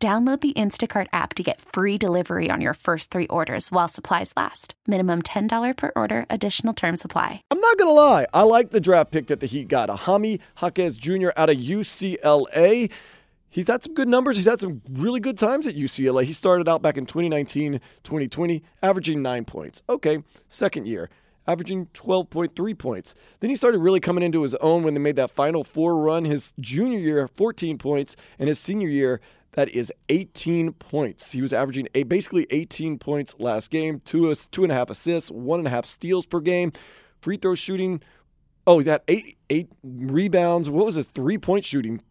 Download the Instacart app to get free delivery on your first three orders while supplies last. Minimum $10 per order, additional term supply. I'm not going to lie. I like the draft pick that the Heat got. Jaime Jaquez Jr. out of UCLA. He's had some good numbers. He's had some really good times at UCLA. He started out back in 2019, 2020, averaging nine points. Okay, second year averaging 12.3 points. Then he started really coming into his own when they made that Final Four run. His junior year, 14 points, and his senior year, that is 18 points. He was averaging a, basically 18 points last game, two, two and a half assists, one and a half steals per game. Free throw shooting, oh, he's at eight, eight rebounds. What was his three point shooting?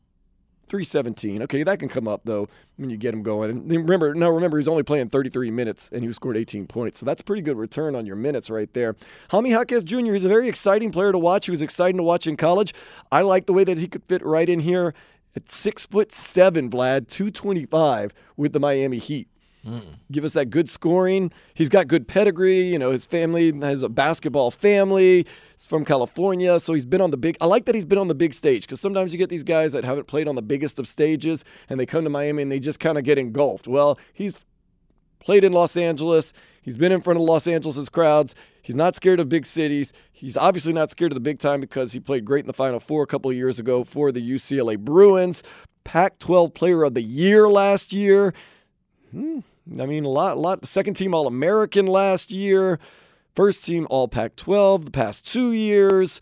317. Okay, that can come up though when you get him going. And remember, now remember he's only playing 33 minutes and he scored 18 points. So that's pretty good return on your minutes right there. Jaime Jaquez Jr. is a very exciting player to watch. He was exciting to watch in college. I like the way that he could fit right in here at six foot seven, Vlad, 225 with the Miami Heat. Mm. Give us that good scoring. He's got good pedigree. You know, his family has a basketball family. He's from California, so he's been on the big. I like that he's been on the big stage because sometimes you get these guys that haven't played on the biggest of stages and they come to Miami and they just kind of get engulfed. Well, he's played in Los Angeles. He's been in front of Los Angeles' crowds. He's not scared of big cities. He's obviously not scared of the big time because he played great in the Final Four a couple years ago for the UCLA Bruins. Pac 12 Player of the Year last year. Hmm, I mean, a lot, a lot. Second team All American last year. First team All Pac 12 the past two years.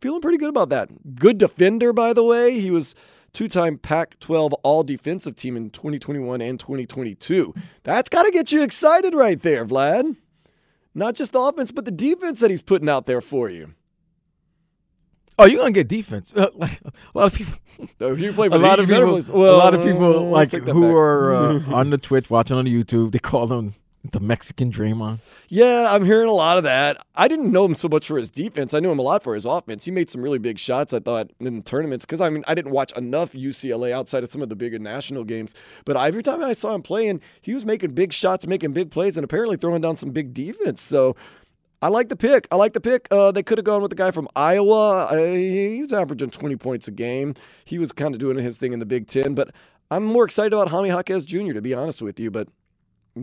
Feeling pretty good about that. Good defender, by the way. He was two time Pac 12 All Defensive Team in 2021 and 2022. That's got to get you excited right there, Vlad. Not just the offense, but the defense that he's putting out there for you. Oh, you're gonna get defense. Uh, like, a lot of people. You play for a lot of people. Well, a lot of people like who back. are uh, on the Twitch, watching on the YouTube. They call them the Mexican Draymond. Yeah, I'm hearing a lot of that. I didn't know him so much for his defense. I knew him a lot for his offense. He made some really big shots, I thought, in tournaments. Because, I mean, I didn't watch enough UCLA outside of some of the bigger national games. But every time I saw him playing, he was making big shots, making big plays, and apparently throwing down some big defense. So I like the pick. I like the pick. Uh, they could have gone with the guy from Iowa. Uh, he was averaging 20 points a game. He was kind of doing his thing in the Big Ten. But I'm more excited about Jaime Jaquez Jr., to be honest with you. But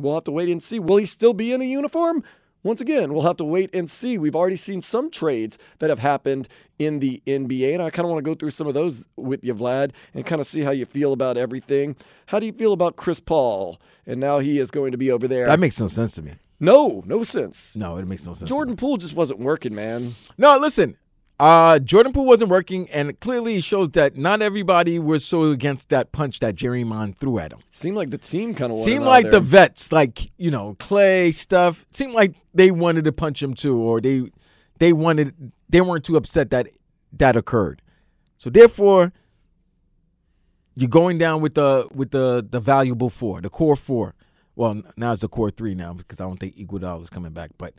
we'll have to wait and see. Will he still be in a uniform? Once again, we'll have to wait and see. We've already seen some trades that have happened in the NBA, and I kind of want to go through some of those with you, Vlad, and kind of see how you feel about everything. How do you feel about Chris Paul? And now he is going to be over there. That makes no sense to me. No, no sense. No, it makes no sense. Jordan Poole just wasn't working, man. No, listen. Uh, Jordan Poole wasn't working, and clearly shows that not everybody was so against that punch that Draymond threw at him. Seemed like the team kind of seemed like the vets, like you know Clay stuff. Seemed like they wanted to punch him too, or they they wanted they weren't too upset that that occurred. So therefore, you're going down with the with the the valuable four, the core four. Well, now it's the core three now because I don't think Iguodala is coming back, but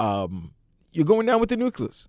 um, you're going down with the nucleus.